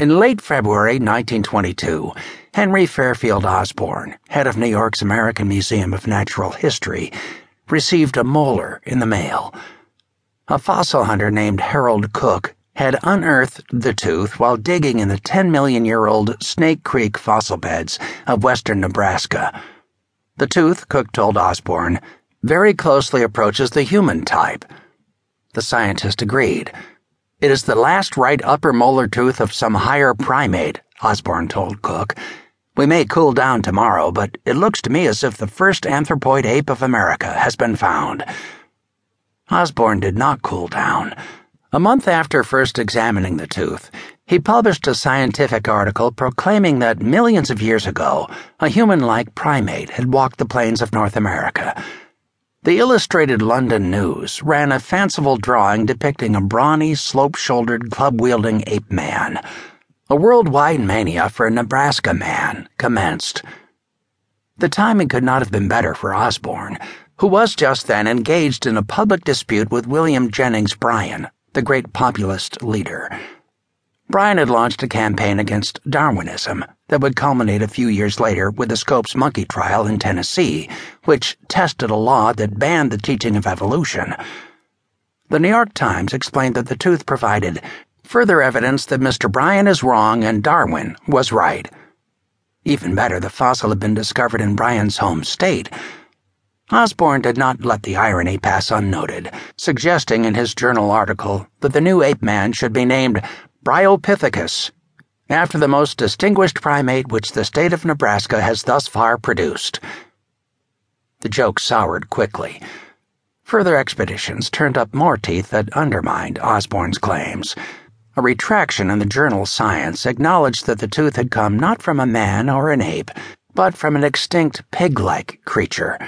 In late February 1922, Henry Fairfield Osborn, head of New York's American Museum of Natural History, received a molar in the mail. A fossil hunter named Harold Cook had unearthed the tooth while digging in the 10 million year old Snake Creek fossil beds of western Nebraska. The tooth, Cook told Osborn, very closely approaches the human type. The scientist agreed. It is the last right upper molar tooth of some higher primate, Osborn told Cook. We may cool down tomorrow, but it looks to me as if the first anthropoid ape of America has been found. Osborn did not cool down. A month after first examining the tooth, he published a scientific article proclaiming that millions of years ago, a human like primate had walked the plains of North America. The Illustrated London News ran a fanciful drawing depicting a brawny, slope shouldered, club wielding ape man. A worldwide mania for a Nebraska man commenced. The timing could not have been better for Osborn, who was just then engaged in a public dispute with William Jennings Bryan, the great populist leader. Bryan had launched a campaign against Darwinism that would culminate a few years later with the Scopes monkey trial in Tennessee, which tested a law that banned the teaching of evolution. The New York Times explained that the tooth provided further evidence that Mr. Bryan is wrong and Darwin was right. Even better, the fossil had been discovered in Bryan's home state. Osborn did not let the irony pass unnoted, suggesting in his journal article that the new ape man should be named Bryopithecus, after the most distinguished primate which the state of Nebraska has thus far produced. The joke soured quickly. Further expeditions turned up more teeth that undermined Osborn's claims. A retraction in the journal Science acknowledged that the tooth had come not from a man or an ape, but from an extinct pig like creature.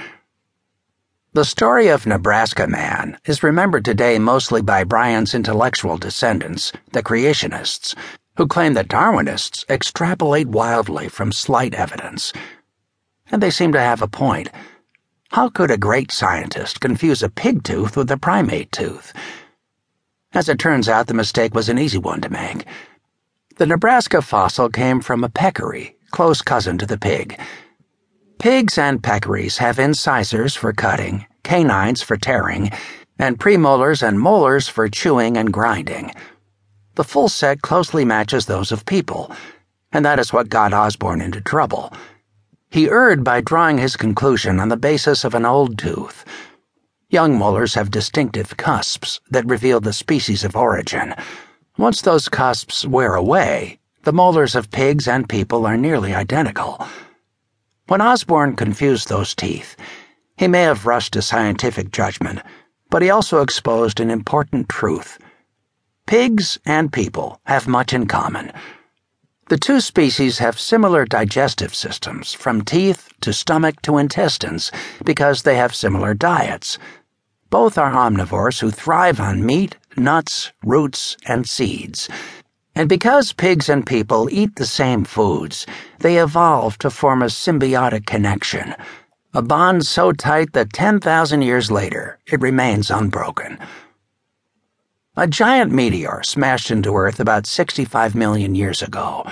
The story of Nebraska Man is remembered today mostly by Bryan's intellectual descendants, the creationists, who claim that Darwinists extrapolate wildly from slight evidence. And they seem to have a point. How could a great scientist confuse a pig tooth with a primate tooth? As it turns out, the mistake was an easy one to make. The Nebraska fossil came from a peccary, close cousin to the pig. Pigs and peccaries have incisors for cutting, canines for tearing, and premolars and molars for chewing and grinding. The full set closely matches those of people, and that is what got Osborn into trouble. He erred by drawing his conclusion on the basis of an old tooth. Young molars have distinctive cusps that reveal the species of origin. Once those cusps wear away, the molars of pigs and people are nearly identical. When Osborn confused those teeth, he may have rushed to scientific judgment, but he also exposed an important truth. Pigs and people have much in common. The two species have similar digestive systems, from teeth to stomach to intestines, because they have similar diets. Both are omnivores who thrive on meat, nuts, roots, and seeds. And because pigs and people eat the same foods, they evolve to form a symbiotic connection, a bond so tight that 10,000 years later it remains unbroken. A giant meteor smashed into Earth about 65 million years ago.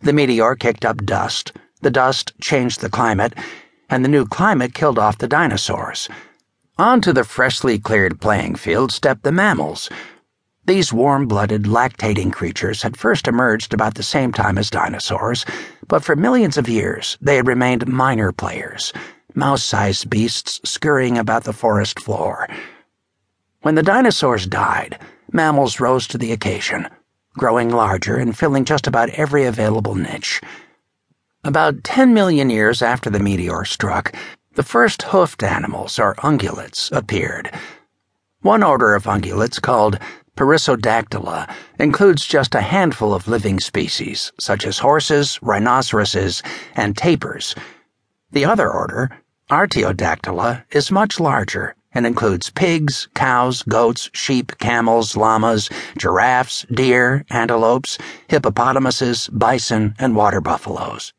The meteor kicked up dust, the dust changed the climate, and the new climate killed off the dinosaurs. Onto the freshly cleared playing field stepped the mammals these warm blooded, lactating creatures had first emerged about the same time as dinosaurs, but for millions of years they had remained minor players, mouse sized beasts scurrying about the forest floor. When the dinosaurs died, mammals rose to the occasion, growing larger and filling just about every available niche. About 10 million years after the meteor struck, the first hoofed animals, or ungulates, appeared. One order of ungulates, called Perissodactyla includes just a handful of living species, such as horses, rhinoceroses, and tapirs. The other order, Artiodactyla, is much larger and includes pigs, cows, goats, sheep, camels, llamas, giraffes, deer, antelopes, hippopotamuses, bison, and water buffaloes.